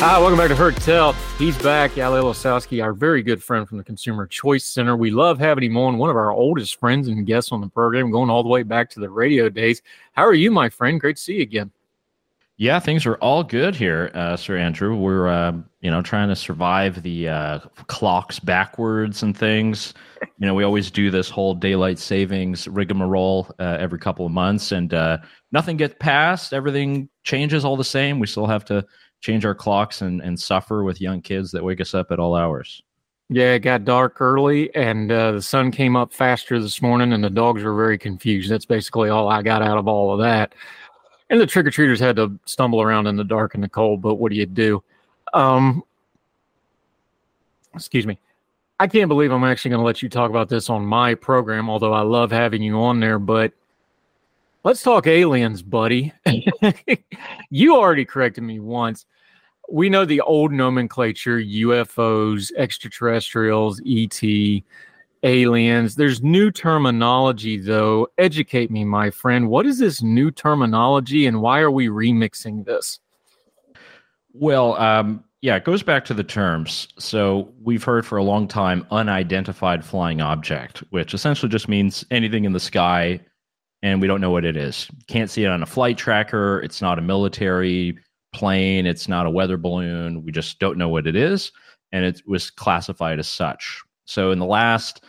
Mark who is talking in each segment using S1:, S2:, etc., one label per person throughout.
S1: Hi, welcome back to Heard Tell. He's back, Yael Ossowski, our very good friend from the Consumer Choice Center. We love having him on, one of our oldest friends and guests on the program, going all the way back to the radio days. How are you, my friend? Great to see you again.
S2: Yeah, things are all good here, uh, Sir Andrew. We're uh, you know trying to survive the uh, clocks backwards and things. You know, we always do this whole daylight savings rigmarole uh, every couple of months, and uh, nothing gets passed. Everything changes all the same. We still have to change our clocks and, and suffer with young kids that wake us up at all hours.
S1: Yeah, it got dark early, and uh, the sun came up faster this morning, and the dogs were very confused. That's basically all I got out of all of that. And the trick or treaters had to stumble around in the dark and the cold, but what do you do? Um, excuse me. I can't believe I'm actually going to let you talk about this on my program, although I love having you on there. But let's talk aliens, buddy. you already corrected me once. We know the old nomenclature UFOs, extraterrestrials, ET, aliens. There's new terminology, though. Educate me, my friend. What is this new terminology and why are we remixing this?
S2: Well, um, yeah, it goes back to the terms. So we've heard for a long time unidentified flying object, which essentially just means anything in the sky and we don't know what it is. Can't see it on a flight tracker. It's not a military plane. It's not a weather balloon. We just don't know what it is. And it was classified as such. So in the last,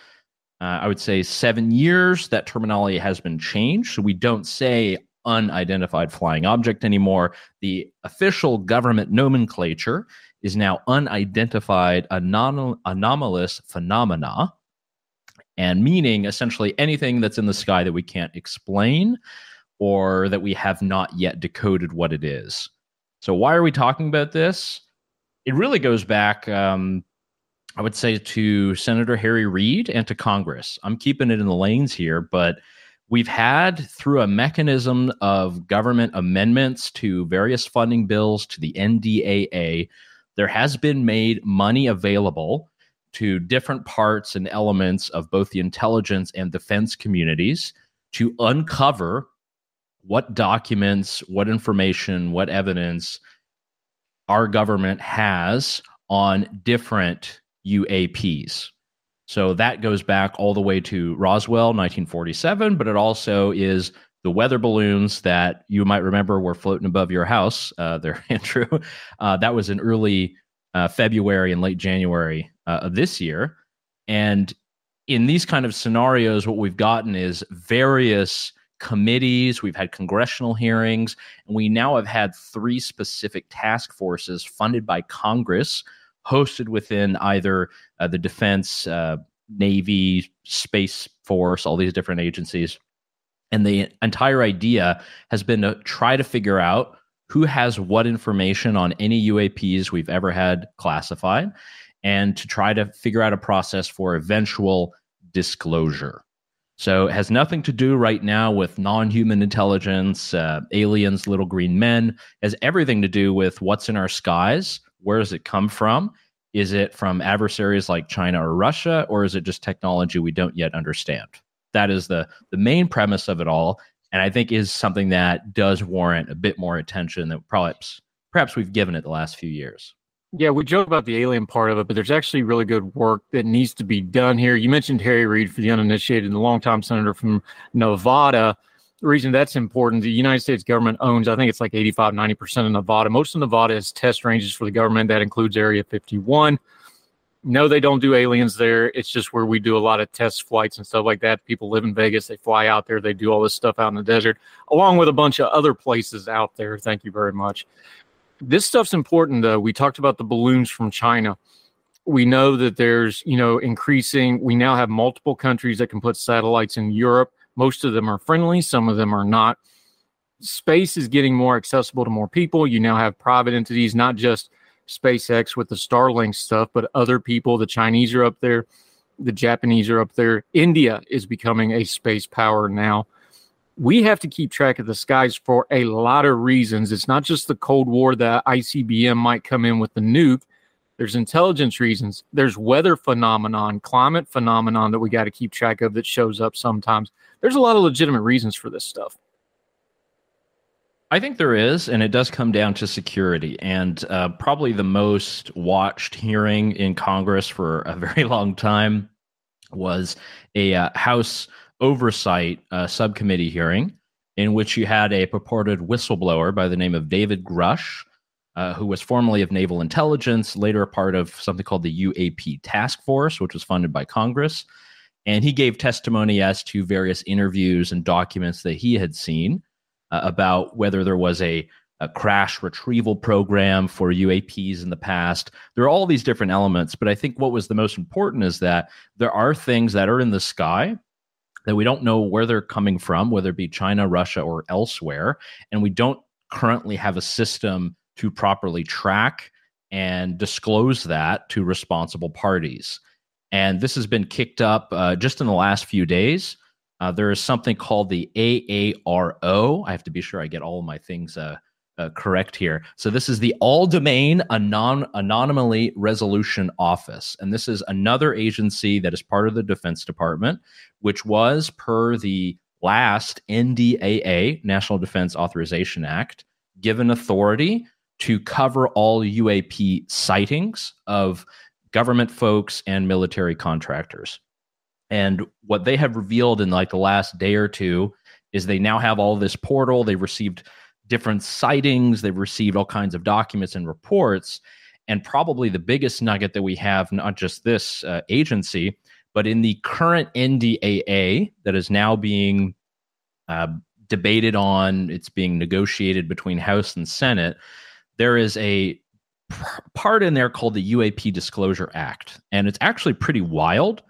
S2: uh, I would say, seven years, that terminology has been changed. So we don't say unidentified flying object anymore. The official government nomenclature is now unidentified anom- anomalous phenomena, and meaning essentially anything that's in the sky that we can't explain or that we have not yet decoded what it is. So, why are we talking about this? It really goes back, um, I would say, to Senator Harry Reid and to Congress. I'm keeping it in the lanes here, but we've had through a mechanism of government amendments to various funding bills to the NDAA, there has been made money available to different parts and elements of both the intelligence and defense communities to uncover what documents, what information, what evidence our government has on different UAPs. So that goes back all the way to Roswell, 1947, but it also is the weather balloons that you might remember were floating above your house uh, there, Andrew. Uh, that was an early uh, February and late January uh, of this year. And in these kind of scenarios, what we've gotten is various committees, we've had congressional hearings, and we now have had three specific task forces funded by Congress hosted within either uh, the defense, uh, Navy, Space Force, all these different agencies. And the entire idea has been to try to figure out who has what information on any UAPs we've ever had classified and to try to figure out a process for eventual disclosure. So it has nothing to do right now with non-human intelligence, uh, aliens, little green men. It has everything to do with what's in our skies where does it come from? Is it from adversaries like China or Russia, or is it just technology we don't yet understand? That is the the main premise of it all, and I think is something that does warrant a bit more attention than perhaps perhaps we've given it the last few years.
S1: Yeah, we joke about the alien part of it, but there's actually really good work that needs to be done here. You mentioned Harry Reid for the uninitiated, the longtime senator from Nevada. the reason that's important, the United States government owns, I think it's like 85, 90% of Nevada. Most of Nevada is test ranges for the government. That includes Area 51. No, they don't do aliens there. It's just where we do a lot of test flights and stuff like that. People live in Vegas. They fly out there. They do all this stuff out in the desert, along with a bunch of other places out there. Thank you very much. This stuff's important, though. We talked about the balloons from China. We know that there's, you know, increasing. We now have multiple countries that can put satellites in Europe most of them are friendly, some of them are not. Space is getting more accessible to more people. You now have private entities, not just SpaceX with the Starlink stuff, but other people. The Chinese are up there, the Japanese are up there. India is becoming a space power now. We have to keep track of the skies for a lot of reasons. It's not just the Cold War that ICBM might come in with the nuke. There's intelligence reasons. There's weather phenomenon, climate phenomenon that we got to keep track of that shows up sometimes there's a lot of legitimate reasons for this stuff.
S2: I think there is, and it does come down to security. And uh, probably the most watched hearing in Congress for a very long time was a uh, House Oversight uh, Subcommittee hearing in which you had a purported whistleblower by the name of David Grusch, uh, who was formerly of Naval Intelligence, later a part of something called the UAP Task Force, which was funded by Congress. And he gave testimony as to various interviews and documents that he had seen uh, about whether there was a, a crash retrieval program for UAPs in the past. There are all these different elements, but I think what was the most important is that there are things that are in the sky that we don't know where they're coming from, whether it be China, Russia, or elsewhere. And we don't currently have a system to properly track and disclose that to responsible parties. And this has been kicked up uh, just in the last few days. Uh, there is something called the AARO. I have to be sure I get all of my things uh, uh, correct here. So this is the All Domain Anon- Anomaly Resolution Office, and this is another agency that is part of the Defense Department, which was per the last NDAA National Defense Authorization Act given authority to cover all UAP sightings of government folks and military contractors. And what they have revealed in like the last day or two is they now have all this portal. They've received different sightings, they've received all kinds of documents and reports. And probably the biggest nugget that we have, not just this uh, agency, but in the current NDAA that is now being uh, debated on, it's being negotiated between House and Senate. There is a part in there called the UAP Disclosure Act, and it's actually pretty wild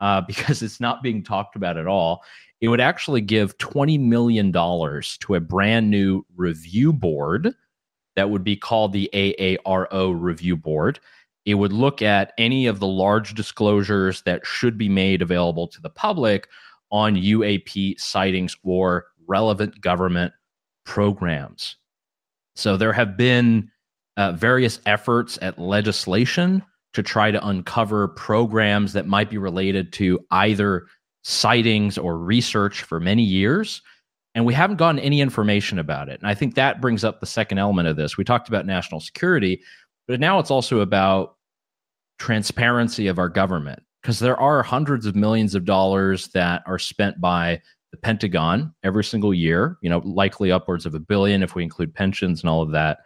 S2: uh, because it's not being talked about at all. It would actually give $20 million to a brand new review board that would be called the AARO Review Board. It would look at any of the large disclosures that should be made available to the public on UAP sightings or relevant government programs. So there have been uh, various efforts at legislation to try to uncover programs that might be related to either sightings or research for many years. And we haven't gotten any information about it. And I think that brings up the second element of this. We talked about national security, but now it's also about transparency of our government because there are hundreds of millions of dollars that are spent by the Pentagon every single year, you know, likely upwards of a billion if we include pensions and all of that.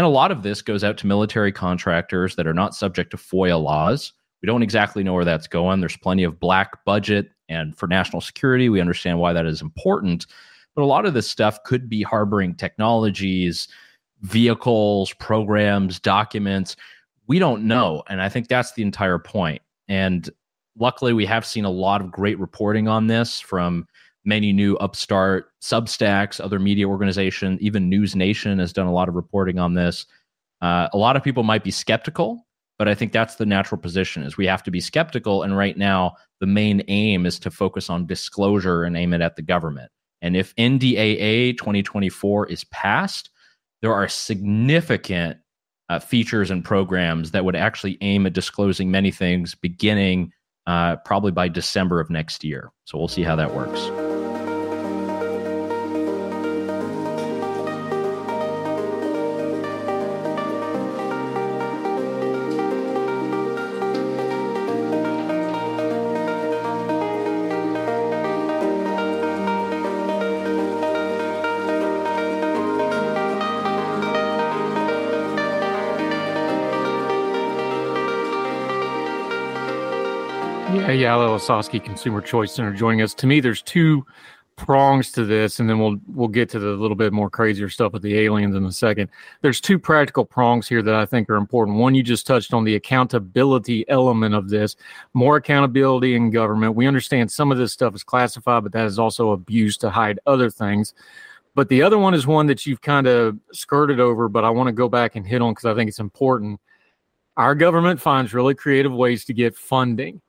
S2: And a lot of this goes out to military contractors that are not subject to FOIA laws. We don't exactly know where that's going. There's plenty of black budget. And for national security, we understand why that is important. But a lot of this stuff could be harboring technologies, vehicles, programs, documents. We don't know. And I think that's the entire point. And luckily, we have seen a lot of great reporting on this from many new upstart substacks other media organizations even news nation has done a lot of reporting on this. Uh, a lot of people might be skeptical but i think that's the natural position is we have to be skeptical and right now the main aim is to focus on disclosure and aim it at the government. And if ndaa 2024 is passed there are significant uh, features and programs that would actually aim at disclosing many things beginning uh, probably by december of next year. So we'll see how that works
S1: Yeah, Ossowski Consumer Choice Center joining us. To me, there's two prongs to this, and then we'll we'll get to the little bit more crazier stuff with the aliens in a second. There's two practical prongs here that I think are important. One, you just touched on the accountability element of this. More accountability in government. We understand some of this stuff is classified, but that is also abused to hide other things. But the other one is one that you've kind of skirted over, but I want to go back and hit on because I think it's important. Our government finds really creative ways to get funding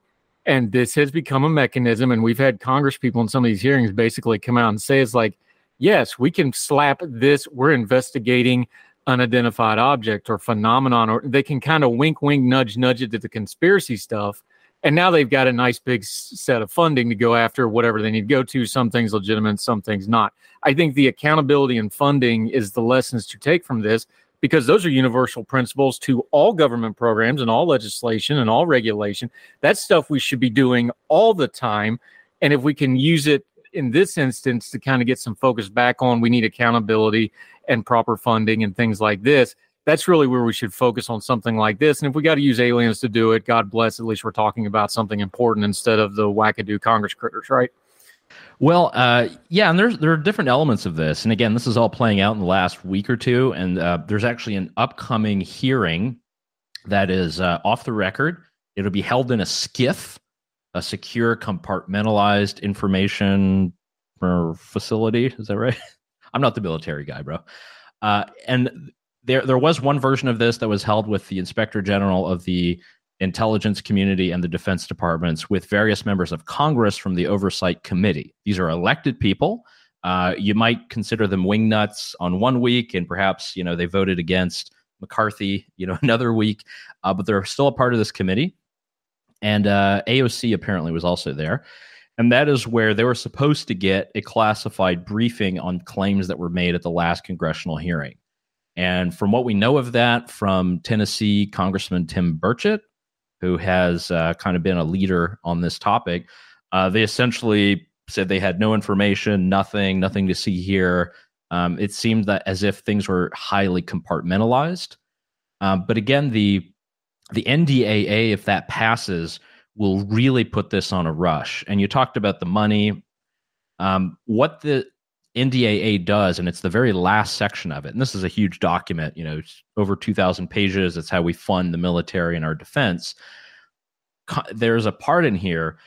S1: and this has become a mechanism. And we've had Congress people in some of these hearings basically come out and say it's like, yes, we can slap this. We're investigating unidentified object or phenomenon, or they can kind of wink, wink, nudge, nudge it to the conspiracy stuff. And now they've got a nice big set of funding to go after whatever they need to go to. Some things legitimate, some things not. I think the accountability and funding is the lessons to take from this because those are universal principles to all government programs and all legislation and all regulation. That's stuff we should be doing all the time. And if we can use it in this instance to kind of get some focus back on, we need accountability and proper funding and things like this. That's really where we should focus on something like this. And if we got to use aliens to do it, God bless, at least we're talking about something important instead of the wackadoo Congress critters, right?
S2: Well, uh, yeah, and there's there are different elements of this, and again, this is all playing out in the last week or two, and uh, there's actually an upcoming hearing that is uh, off the record. It'll be held in a SCIF, a secure compartmentalized information facility. Is that right? I'm not the military guy, bro. Uh, and there there was one version of this that was held with the inspector general of the intelligence community and the defense departments with various members of Congress from the oversight committee. These are elected people. Uh, you might consider them wingnuts on one week, and perhaps you know they voted against McCarthy, you know, another week, uh, but they're still a part of this committee. And uh, AOC apparently was also there. And that is where they were supposed to get a classified briefing on claims that were made at the last congressional hearing. And from what we know of that from Tennessee Congressman Tim Burchett, who has uh, kind of been a leader on this topic, uh, they essentially said they had no information, nothing, nothing to see here. Um, it seemed that as if things were highly compartmentalized. Um, but again, the the NDAA, if that passes, will really put this on a rush. And you talked about the money. Um, what the NDAA does, and it's the very last section of it. And this is a huge document, you know, over 2,000 pages. It's how we fund the military and our defense. There's a part in here,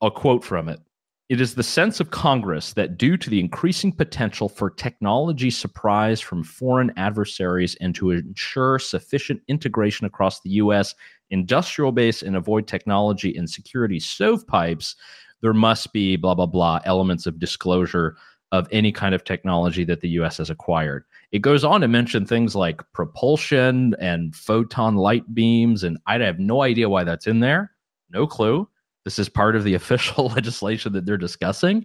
S2: a quote from it. It is the sense of Congress that due to the increasing potential for technology surprise from foreign adversaries and to ensure sufficient integration across the U.S. industrial base and avoid technology and security stovepipes, there must be blah, blah, blah elements of disclosure of any kind of technology that the US has acquired. It goes on to mention things like propulsion and photon light beams, and I have no idea why that's in there. No clue. This is part of the official legislation that they're discussing.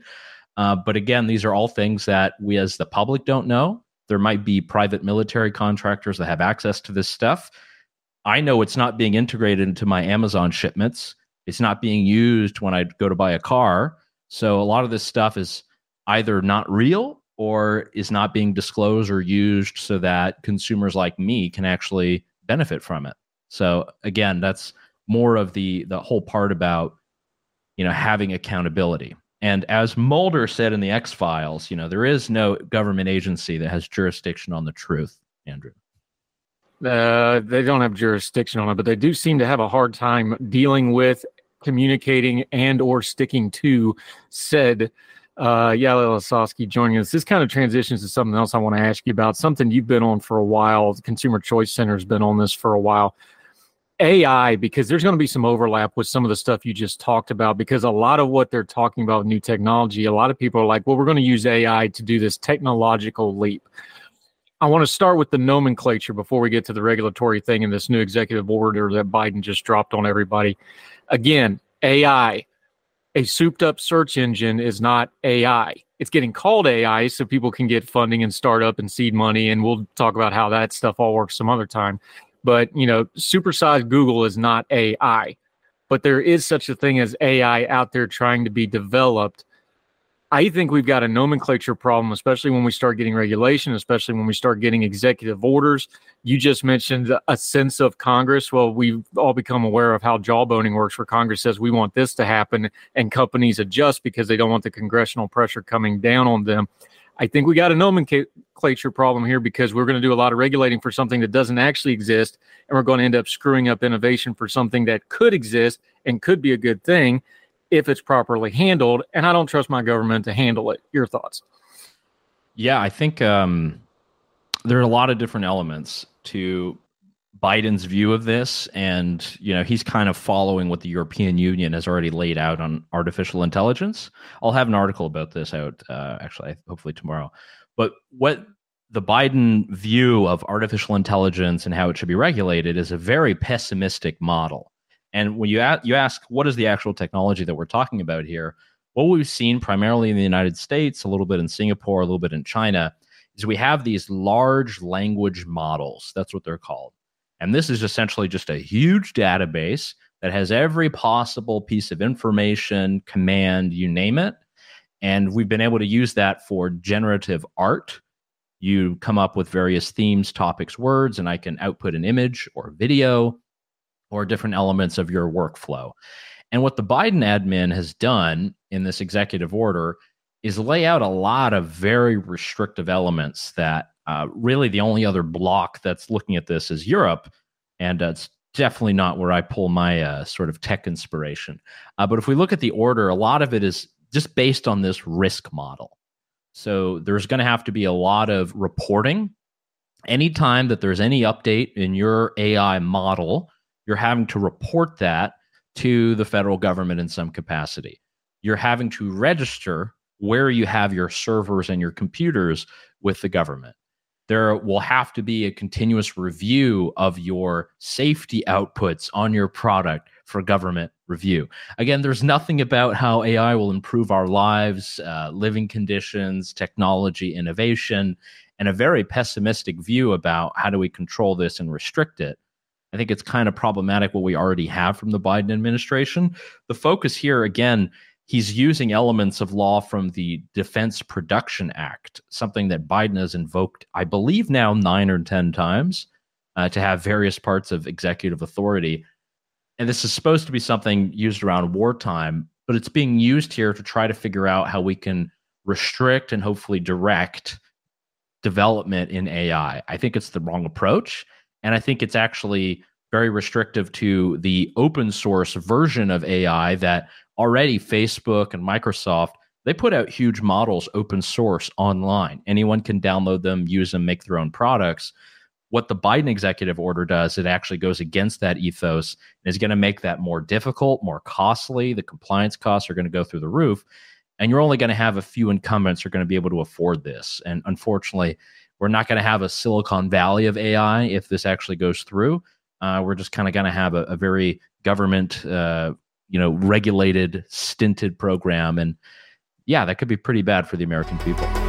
S2: Uh, but again, these are all things that we as the public don't know. There might be private military contractors that have access to this stuff. I know it's not being integrated into my Amazon shipments. It's not being used when I go to buy a car. So a lot of this stuff is either not real or is not being disclosed or used so that consumers like me can actually benefit from it. So again, that's more of the the whole part about you know having accountability. And as Mulder said in the X Files, you know there is no government agency that has jurisdiction on the truth. Andrew.
S1: Uh, they don't have jurisdiction on it, but they do seem to have a hard time dealing with communicating and or sticking to said uh, Yael Ossowski joining us. This kind of transitions to something else I want to ask you about, something you've been on for a while. The Consumer Choice Center has been on this for a while. AI, because there's going to be some overlap with some of the stuff you just talked about, because a lot of what they're talking about new technology, a lot of people are like, well, we're going to use AI to do this technological leap. I want to start with the nomenclature before we get to the regulatory thing and this new executive order that Biden just dropped on everybody. Again, AI, a souped up search engine is not AI. It's getting called AI so people can get funding and startup and seed money. And we'll talk about how that stuff all works some other time. But, you know, supersized Google is not AI. But there is such a thing as AI out there trying to be developed. I think we've got a nomenclature problem, especially when we start getting regulation, especially when we start getting executive orders. You just mentioned a sense of Congress. Well, we've all become aware of how jawboning works, where Congress says we want this to happen, and companies adjust because they don't want the congressional pressure coming down on them. I think we got a nomenclature problem here because we're going to do a lot of regulating for something that doesn't actually exist, and we're going to end up screwing up innovation for something that could exist and could be a good thing if it's properly handled. And I don't trust my government to handle it. Your thoughts?
S2: Yeah, I think um, there are a lot of different elements to Biden's view of this, and you know he's kind of following what the European Union has already laid out on artificial intelligence. I'll have an article about this out uh, actually, hopefully tomorrow. But what the Biden view of artificial intelligence and how it should be regulated is a very pessimistic model. And when you ask, you ask, what is the actual technology that we're talking about here? What we've seen primarily in the United States, a little bit in Singapore, a little bit in China, is we have these large language models. That's what they're called. And this is essentially just a huge database that has every possible piece of information, command, you name it. And we've been able to use that for generative art. You come up with various themes, topics, words, and I can output an image or video or different elements of your workflow. And what the Biden admin has done in this executive order is lay out a lot of very restrictive elements that uh, really the only other block that's looking at this is Europe. And uh, it's definitely not where I pull my uh, sort of tech inspiration. Uh, but if we look at the order, a lot of it is just based on this risk model. So there's going to have to be a lot of reporting. Anytime that there's any update in your AI model, you're having to report that to the federal government in some capacity. You're having to register where you have your servers and your computers with the government. There will have to be a continuous review of your safety outputs on your product for government review. Again, there's nothing about how AI will improve our lives, uh, living conditions, technology, innovation, and a very pessimistic view about how do we control this and restrict it. I think it's kind of problematic what we already have from the Biden administration. The focus here, again, he's using elements of law from the Defense Production Act, something that Biden has invoked, I believe, now nine or 10 times uh, to have various parts of executive authority. And this is supposed to be something used around wartime, but it's being used here to try to figure out how we can restrict and hopefully direct development in AI. I think it's the wrong approach. And I think it's actually very restrictive to the open source version of AI that already Facebook and Microsoft they put out huge models open source online. Anyone can download them, use them, make their own products. What the Biden executive order does, it actually goes against that ethos and is going to make that more difficult, more costly. The compliance costs are going to go through the roof. And you're only going to have a few incumbents who are going to be able to afford this. And unfortunately, we're not going to have a Silicon Valley of AI if this actually goes through. Uh, we're just kind of going to have a, a, very government, uh, you know, regulated, stinted program, and yeah, that could be pretty bad for the American people.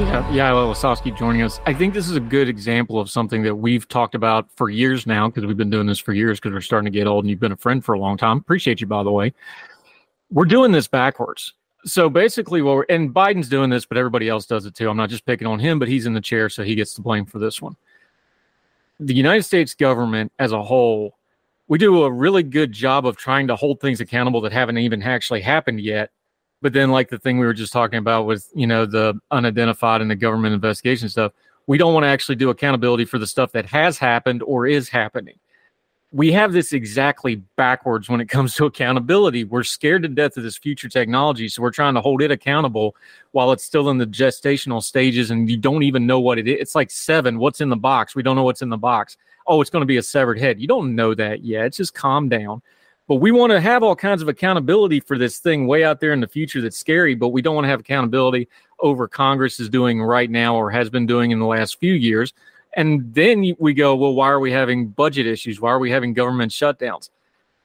S1: Yeah, Yael Ossowski joining us. I think this is a good example of something that we've talked about for years now because we've been doing this for years because we're starting to get old and you've been a friend for a long time. Appreciate you, by the way. We're doing this backwards. So basically, what we're, and Biden's doing this, but everybody else does it too. I'm not just picking on him, but he's in the chair, so he gets the blame for this one. The United States government as a whole, we do a really good job of trying to hold things accountable that haven't even actually happened yet But then, like the thing we were just talking about with, you know, the unidentified and the government investigation stuff, we don't want to actually do accountability for the stuff that has happened or is happening. We have this exactly backwards when it comes to accountability. We're scared to death of this future technology, so we're trying to hold it accountable while it's still in the gestational stages and you don't even know what it is. It's like seven. What's in the box? We don't know what's in the box. Oh, it's going to be a severed head. You don't know that yet. It's just calm down. But we want to have all kinds of accountability for this thing way out there in the future that's scary, but we don't want to have accountability over Congress is doing right now or has been doing in the last few years. And then we go, well, why are we having budget issues? Why are we having government shutdowns?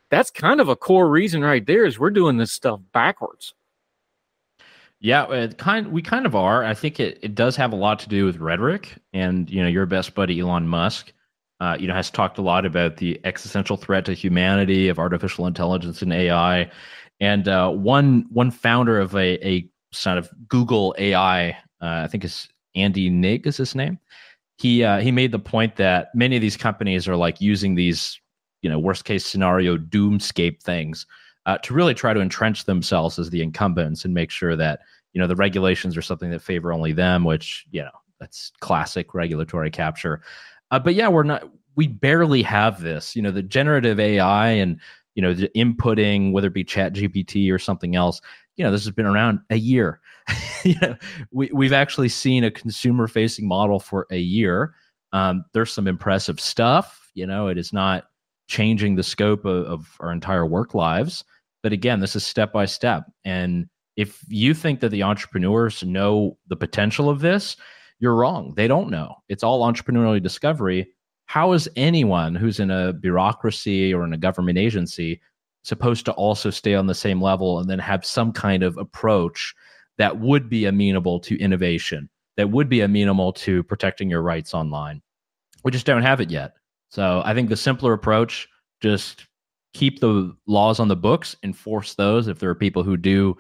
S1: That's kind of a core reason right there is we're doing this stuff backwards.
S2: Yeah, it kind we kind of are. I think it, it does have a lot to do with rhetoric and you know your best buddy Elon Musk uh, you know, has talked a lot about the existential threat to humanity of artificial intelligence and AI. And uh, one one founder of a, a sort of Google AI, uh, I think is Andy Ngig is his name. He uh, he made the point that many of these companies are like using these, you know, worst case scenario doomscape things uh, to really try to entrench themselves as the incumbents and make sure that you know the regulations are something that favor only them, which you know that's classic regulatory capture. Uh, but yeah, we're not. We barely have this. You know, the generative AI and you know the inputting, whether it be Chat GPT or something else. You know, this has been around a year. you know, we we've actually seen a consumer facing model for a year. Um, there's some impressive stuff. You know, it is not changing the scope of, of our entire work lives. But again, this is step by step. And if you think that the entrepreneurs know the potential of this, you're wrong. They don't know. It's all entrepreneurial discovery. How is anyone who's in a bureaucracy or in a government agency supposed to also stay on the same level and then have some kind of approach that would be amenable to innovation, that would be amenable to protecting your rights online? We just don't have it yet. So I think the simpler approach just keep the laws on the books, enforce those if there are people who do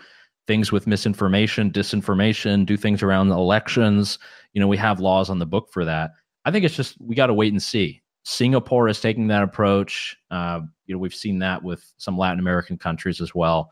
S2: things with misinformation, disinformation, do things around elections. You know, we have laws on the book for that. I think it's just we got to wait and see. Singapore is taking that approach. Uh, you know, we've seen that with some Latin American countries as well.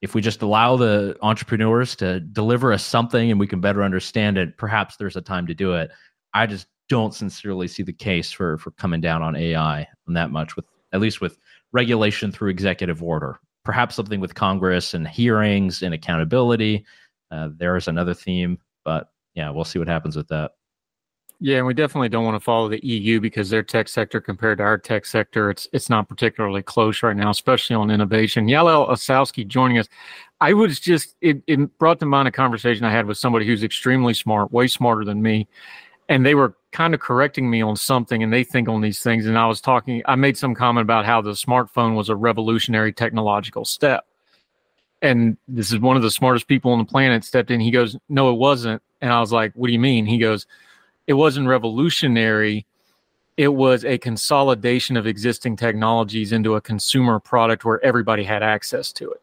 S2: If we just allow the entrepreneurs to deliver us something and we can better understand it, perhaps there's a time to do it. I just don't sincerely see the case for for coming down on AI on that much with at least with regulation through executive order perhaps something with Congress and hearings and accountability. Uh, there is another theme, but yeah, we'll see what happens with that.
S1: Yeah, and we definitely don't want to follow the EU because their tech sector compared to our tech sector, it's it's not particularly close right now, especially on innovation. Yael Ossowski joining us. I was just it, it brought to mind a conversation I had with somebody who's extremely smart, way smarter than me, and they were kind of correcting me on something and they think on these things and i was talking i made some comment about how the smartphone was a revolutionary technological step. And this is one of the smartest people on the planet stepped in he goes no it wasn't. And i was like what do you mean? He goes it wasn't revolutionary it was a consolidation of existing technologies into a consumer product where everybody had access to it.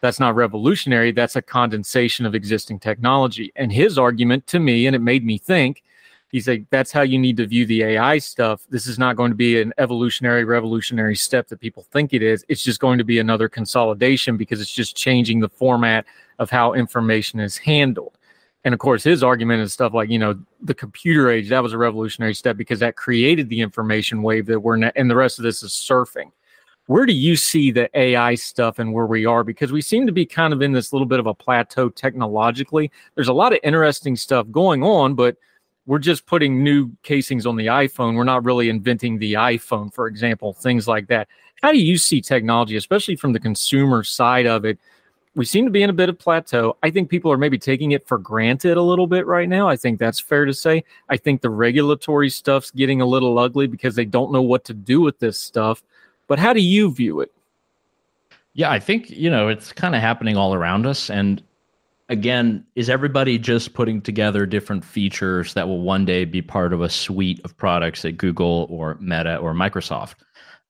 S1: That's not revolutionary that's a condensation of existing technology. And his argument to me and it made me think he's like that's how you need to view the ai stuff this is not going to be an evolutionary revolutionary step that people think it is it's just going to be another consolidation because it's just changing the format of how information is handled and of course his argument is stuff like you know the computer age that was a revolutionary step because that created the information wave that we're and the rest of this is surfing where do you see the AI stuff and where we are? Because we seem to be kind of in this little bit of a plateau technologically. There's a lot of interesting stuff going on, but we're just putting new casings on the iPhone. We're not really inventing the iPhone, for example, things like that. How do you see technology, especially from the consumer side of it? We seem to be in a bit of plateau. I think people are maybe taking it for granted a little bit right now. I think that's fair to say. I think the regulatory stuff's getting a little ugly because they don't know what to do with this stuff. But how do you view it?
S2: Yeah, I think, you know, it's kind of happening all around us. And again, is everybody just putting together different features that will one day be part of a suite of products at Google or Meta or Microsoft?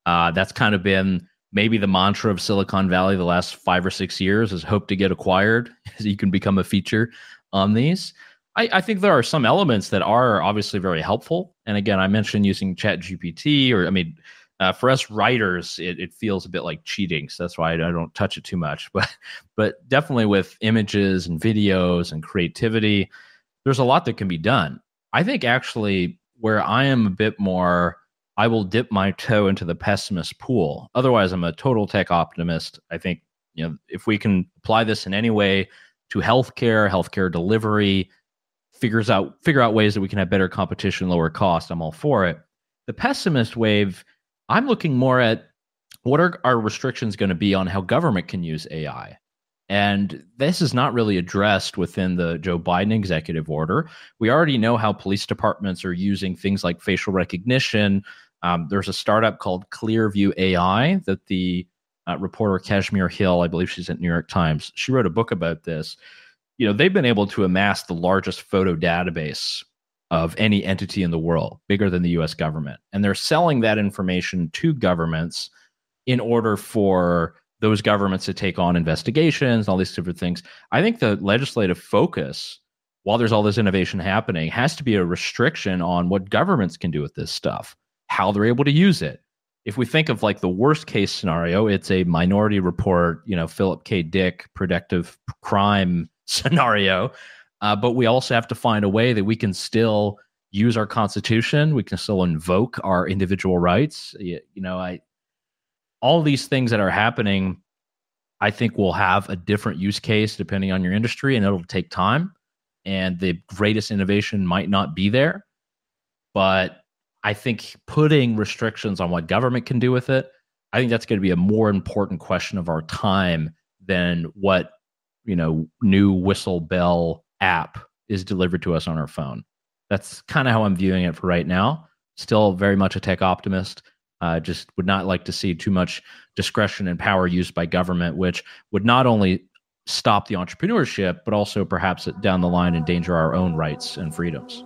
S2: Uh, that's kind of been maybe the mantra of Silicon Valley the last five or six years is hope to get acquired so you can become a feature on these. I, I, think there are some elements that are obviously very helpful. And again, I mentioned using Chat GPT or I mean, Uh, for us writers, it, it feels a bit like cheating, so that's why I, I don't touch it too much. But but definitely with images and videos and creativity, there's a lot that can be done. I think actually where I am a bit more, I will dip my toe into the pessimist pool. Otherwise, I'm a total tech optimist. I think you know if we can apply this in any way to healthcare, healthcare delivery, figures out figure out ways that we can have better competition, lower cost. I'm all for it. The pessimist wave, I'm looking more at what are our restrictions going to be on how government can use AI. And this is not really addressed within the Joe Biden executive order. We already know how police departments are using things like facial recognition. Um, there's a startup called Clearview AI that the uh, reporter Kashmir Hill, I believe she's at New York Times, she wrote a book about this you know they've been able to amass the largest photo database of any entity in the world bigger than the US government. And they're selling that information to governments in order for those governments to take on investigations all these different things. I think the legislative focus while there's all this innovation happening has to be a restriction on what governments can do with this stuff how they're able to use it. If we think of like the worst case scenario it's a minority report you know philip k. Dick predictive crime scenario. Uh, but we also have to find a way that we can still use our constitution. We can still invoke our individual rights. You, you know, I all these things that are happening, I think will have a different use case depending on your industry, and it'll take time. And the greatest innovation might not be there, but I think putting restrictions on what government can do with it, I think that's going to be a more important question of our time than what you know new whistle bell app is delivered to us on our phone. That's kind of how I'm viewing it for right now. Still very much a tech optimist. Uh, just would not like to see too much discretion and power used by government, which would not only stop the entrepreneurship, but also perhaps down the line endanger our own rights and freedoms.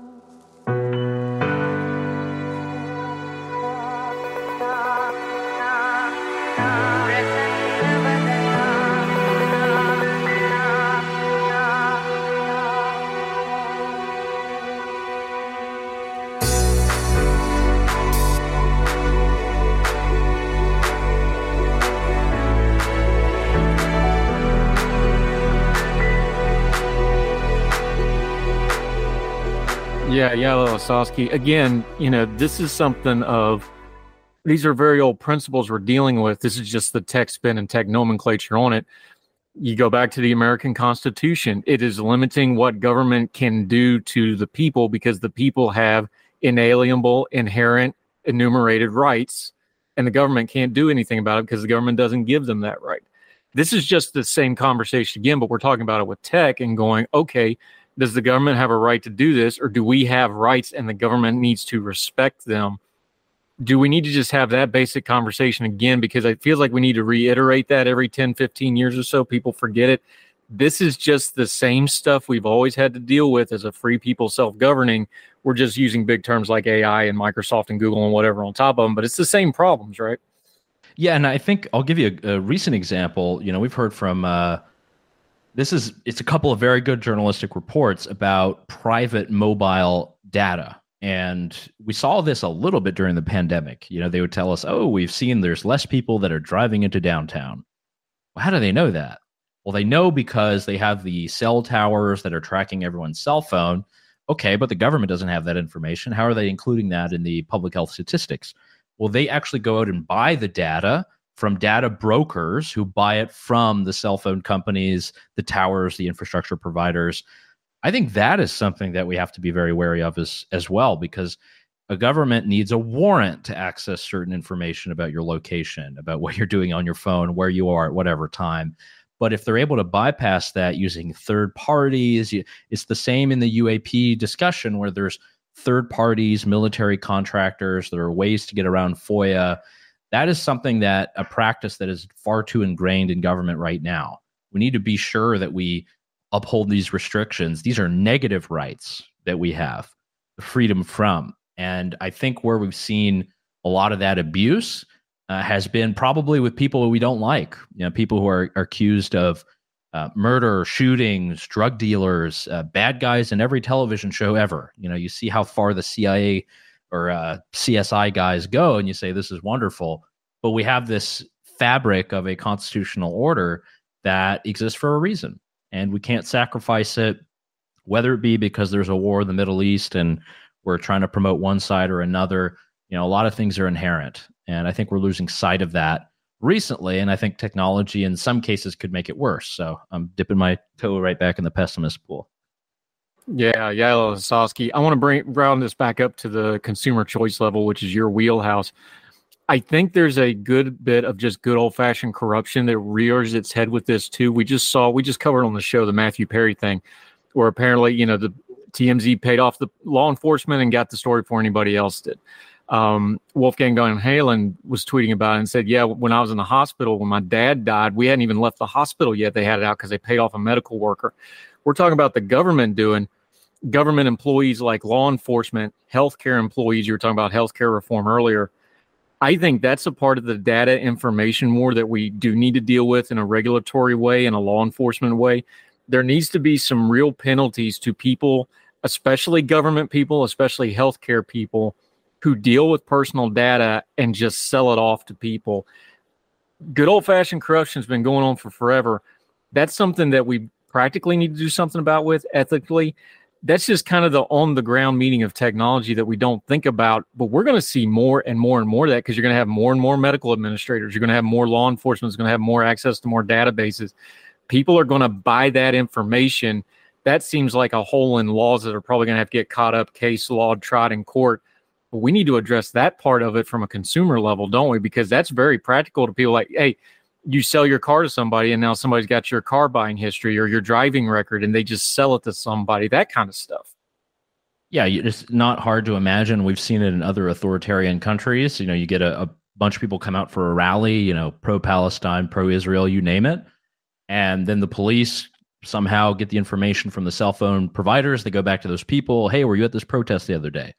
S1: Yeah, yeah, Ossowski. Again, you know, this is something of these are very old principles we're dealing with. This is just the tech spin and tech nomenclature on it. You go back to the American Constitution. It is limiting what government can do to the people because the people have inalienable, inherent, enumerated rights, and the government can't do anything about it because the government doesn't give them that right. This is just the same conversation again, but we're talking about it with tech and going, okay, does the government have a right to do this or do we have rights and the government needs to respect them? Do we need to just have that basic conversation again? Because it feels like we need to reiterate that every 10 15 years or so people forget it. This is just the same stuff we've always had to deal with as a free people self-governing. We're just using big terms like ai and microsoft and google and whatever on top of them but it's the same problems right?
S2: Yeah and i think i'll give you a, a recent example. You know we've heard from uh, this is it's a couple of very good journalistic reports about private mobile data. And we saw this a little bit during the pandemic. You know they would tell us oh we've seen there's less people that are driving into downtown. Well how do they know that? Well they know because they have the cell towers that are tracking everyone's cell phone. Okay but the government doesn't have that information. How are they including that in the public health statistics? Well they actually go out and buy the data from data brokers who buy it from the cell phone companies, the towers, the infrastructure providers. I think that is something that we have to be very wary of as, as well, because a government needs a warrant to access certain information about your location, about what you're doing on your phone, where you are at whatever time. But if they're able to bypass that using third parties, it's the same in the UAP discussion where there's third parties, military contractors, there are ways to get around FOIA that is something that a practice that is far too ingrained in government right now. We need to be sure that we uphold these restrictions. These are negative rights that we have, the freedom from. And I think where we've seen a lot of that abuse uh, has been probably with people we don't like, you know, people who are, are accused of uh, murder, shootings, drug dealers, uh, bad guys in every television show ever. You know, you see how far the CIA or uh, CSI guys go, and you say this is wonderful. But we have this fabric of a constitutional order that exists for a reason, and we can't sacrifice it, whether it be because there's a war in the Middle East and we're trying to promote one side or another. You know, a lot of things are inherent, and I think we're losing sight of that recently. And I think technology, in some cases, could make it worse. So I'm dipping my toe right back in the pessimist pool.
S1: Yeah, yeah, Sosky. I want to bring round this back up to the consumer choice level, which is your wheelhouse. I think there's a good bit of just good old fashioned corruption that rears its head with this too. We just saw, we just covered on the show the Matthew Perry thing, where apparently, you know, the TMZ paid off the law enforcement and got the story before anybody else did. Um, Wolfgang Van Halen was tweeting about it and said, Yeah, when I was in the hospital, when my dad died, we hadn't even left the hospital yet. They had it out because they paid off a medical worker. We're talking about the government doing government employees like law enforcement, healthcare employees. You were talking about healthcare reform earlier. I think that's a part of the data information war that we do need to deal with in a regulatory way, in a law enforcement way. There needs to be some real penalties to people, especially government people, especially healthcare people, who deal with personal data and just sell it off to people. Good old fashioned corruption has been going on for forever. That's something that we practically need to do something about with ethically that's just kind of the on the ground meaning of technology that we don't think about. But we're going to see more and more and more of that because you're going to have more and more medical administrators. You're going to have more law enforcement. Is going to have more access to more databases. People are going to buy that information. That seems like a hole in laws that are probably going to have to get caught up, case law, tried in court. But we need to address that part of it from a consumer level, don't we? Because that's very practical to people like, hey, you sell your car to somebody and now somebody's got your car buying history or your driving record and they just sell it to somebody that kind of stuff.
S2: Yeah it's not hard to imagine. We've seen it in other authoritarian countries. You know you get a, a bunch of people come out for a rally you know pro palestine pro israel you name it. And then the police somehow get the information from the cell phone providers. They go back to those people hey were you at this protest the other day?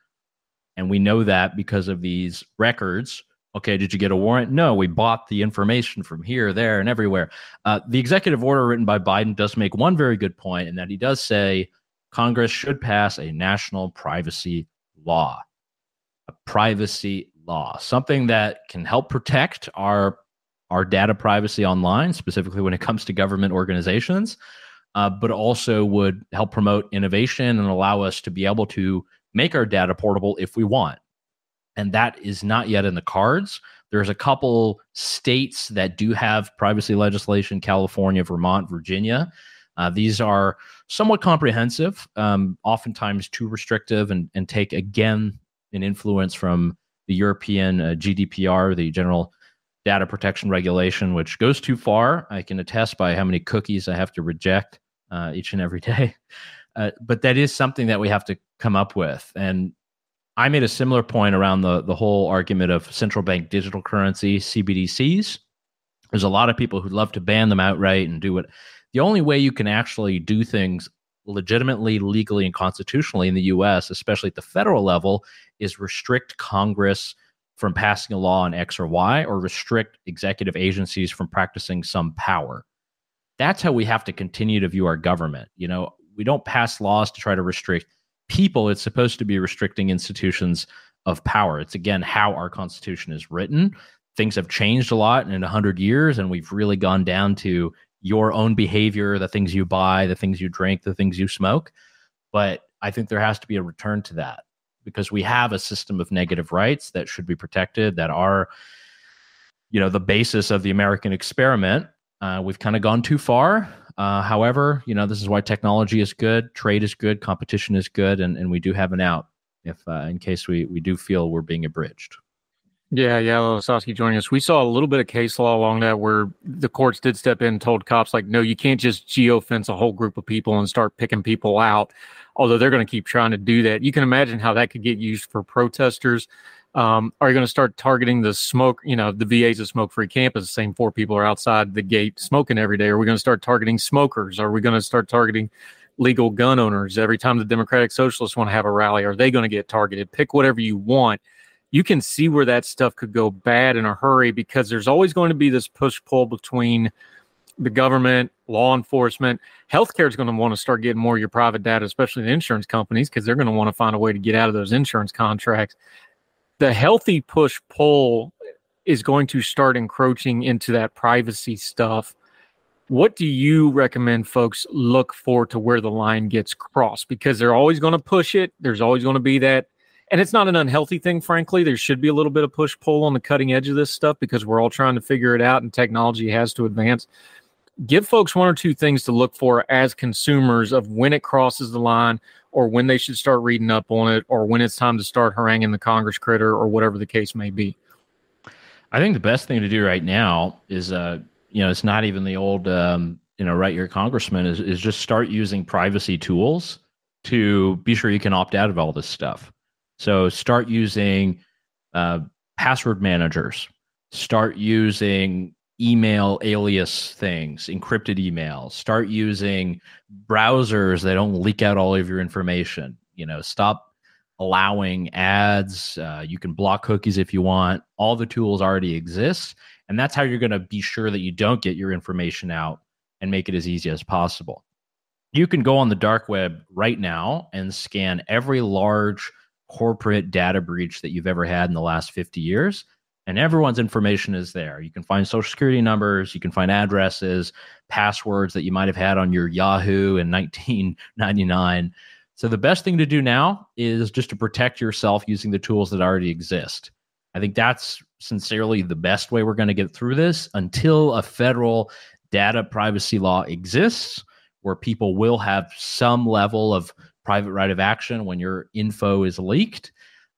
S2: And we know that because of these records Okay, did you get a warrant? No, we bought the information from here, there, and everywhere. Uh, the executive order written by Biden does make one very good point, in that he does say Congress should pass a national privacy law, a privacy law, something that can help protect our our data privacy online, specifically when it comes to government organizations, uh, but also would help promote innovation and allow us to be able to make our data portable if we want and that is not yet in the cards. There's a couple states that do have privacy legislation California, Vermont, Virginia. Uh, these are somewhat comprehensive, um, oftentimes too restrictive, and, and take again an influence from the European uh, GDPR, the General Data Protection Regulation, which goes too far. I can attest by how many cookies I have to reject uh, each and every day. Uh, but that is something that we have to come up with. And I made a similar point around the the whole argument of central bank digital currency CBDCs. There's a lot of people who love to ban them outright and do it. The only way you can actually do things legitimately, legally, and constitutionally in the U.S., especially at the federal level, is restrict Congress from passing a law on X or Y, or restrict executive agencies from practicing some power. That's how we have to continue to view our government. You know, we don't pass laws to try to restrict people, it's supposed to be restricting institutions of power. It's again how our Constitution is written. Things have changed a lot in a hundred years, and we've really gone down to your own behavior, the things you buy, the things you drink, the things you smoke. But I think there has to be a return to that because we have a system of negative rights that should be protected, that are, you know, the basis of the American experiment. Uh, we've kind of gone too far. Uh, however, you know, this is why technology is good, trade is good, competition is good, and, and we do have an out if uh, in case we, we do feel we're being abridged.
S1: Yeah, yeah, Losowski joining us. We saw a little bit of case law along that where the courts did step in and told cops, like, no, you can't just geofence a whole group of people and start picking people out, although they're going to keep trying to do that. You can imagine how that could get used for protesters um, are you going to start targeting the smoke? You know, the VA's a smoke free campus. The same four people are outside the gate smoking every day. Are we going to start targeting smokers? Are we going to start targeting legal gun owners? Every time the Democratic Socialists want to have a rally, are they going to get targeted? Pick whatever you want. You can see where that stuff could go bad in a hurry because there's always going to be this push pull between the government, law enforcement, healthcare is going to want to start getting more of your private data, especially the insurance companies, because they're going to want to find a way to get out of those insurance contracts the healthy push pull is going to start encroaching into that privacy stuff. What do you recommend folks look for to where the line gets crossed? Because they're always going to push it. There's always going to be that and it's not an unhealthy thing frankly there should be a little bit of push pull on the cutting edge of this stuff because we're all trying to figure it out and technology has to advance give folks one or two things to look for as consumers of when it crosses the line or when they should start reading up on it or when it's time to start haranguing the congress critter or whatever the case may be
S2: i think the best thing to do right now is uh you know it's not even the old um you know write your congressman is, is just start using privacy tools to be sure you can opt out of all this stuff so start using uh, password managers. Start using email alias things, encrypted emails. Start using browsers that don't leak out all of your information. You know, stop allowing ads. Uh, you can block cookies if you want. All the tools already exist. And that's how you're going to be sure that you don't get your information out and make it as easy as possible. You can go on the dark web right now and scan every large corporate data breach that you've ever had in the last 50 years. And everyone's information is there. You can find social security numbers, you can find addresses, passwords that you might have had on your Yahoo in 1999. So the best thing to do now is just to protect yourself using the tools that already exist. I think that's sincerely the best way we're going to get through this until a federal data privacy law exists where people will have some level of private right of action when your info is leaked,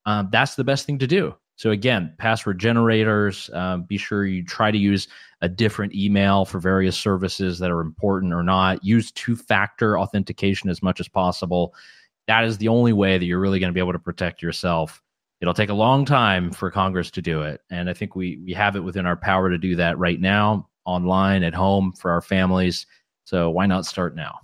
S2: um, that's the best thing to do. So again, password generators. Um, be sure you try to use a different email for various services that are important or not. Use two-factor authentication as much as possible. That is the only way that you're really going to be able to protect yourself. It'll take a long time for Congress to do it, and I think we we have it within our power to do that right now, online, at home, for our families. So why not start now?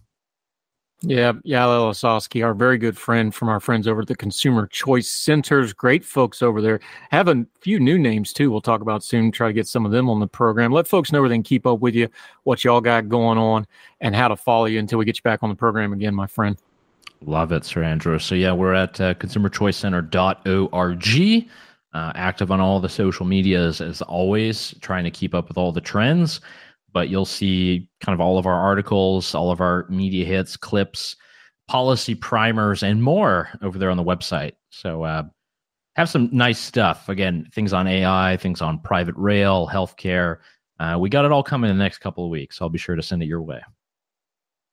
S1: Yeah, Yael Ossowski, our very good friend from our friends over at the Consumer Choice Centers. Great folks over there. Have a few new names too. We'll talk about soon. Try to get some of them on the program. Let folks know where they can keep up with you, what y'all got going on, and how to follow you until we get you back on the program again, my friend.
S2: Love it, Sir Andrew. So yeah, we're at uh, consumerchoicecenter.org. Uh, active on all the social medias as always, trying to keep up with all the trends but you'll see kind of all of our articles, all of our media hits, clips, policy primers, and more over there on the website. So uh, have some nice stuff. Again, things on AI, things on private rail, healthcare. Uh, we got it all coming in the next couple of weeks. I'll be sure to send it your way.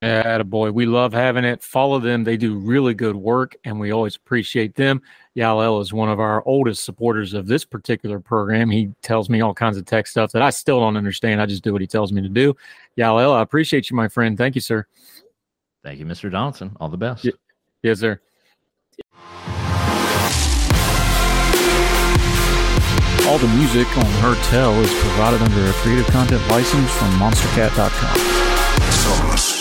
S1: Yeah, boy, we love having it. Follow them; they do really good work, and we always appreciate them. Yael is one of our oldest supporters of this particular program. He tells me all kinds of tech stuff that I still don't understand. I just do what he tells me to do. Yael, I appreciate you, my friend. Thank you, sir.
S2: Thank you, Mr. Donaldson. All the best.
S1: Y- yes, sir. All the music on Heard Tell is provided under a Creative Content license from MonsterCat.com.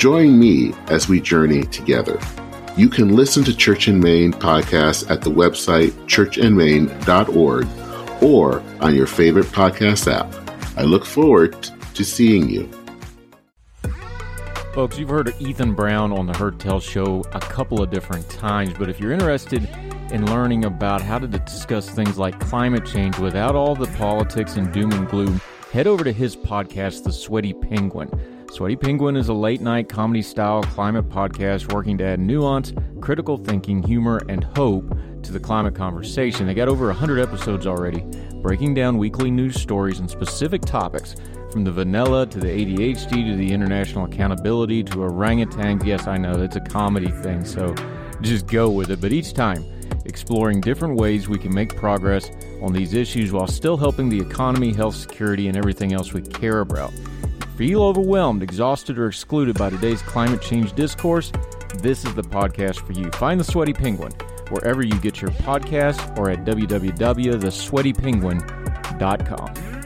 S3: Join me as we journey together. You can listen to Church in Main podcast at the website churchandmain.org or on your favorite podcast app. I look forward to seeing you.
S1: Folks, you've heard of Ethan Brown on the Heard Tell show a couple of different times, but if you're interested in learning about how to discuss things like climate change without all the politics and doom and gloom, head over to his podcast, The Sweaty Penguin. Sweaty Penguin is a late night comedy style climate podcast working to add nuance, critical thinking, humor, and hope to the climate conversation. They got over 100 episodes already, breaking down weekly news stories and specific topics from the vanilla to the ADHD to the international accountability to orangutans. Yes, I know it's a comedy thing, so just go with it. But each time, exploring different ways we can make progress on these issues while still helping the economy, health, security, and everything else we care about. Feel overwhelmed, exhausted, or excluded by today's climate change discourse? This is the podcast for you. Find the Sweaty Penguin wherever you get your podcast or at www.thesweatypenguin.com.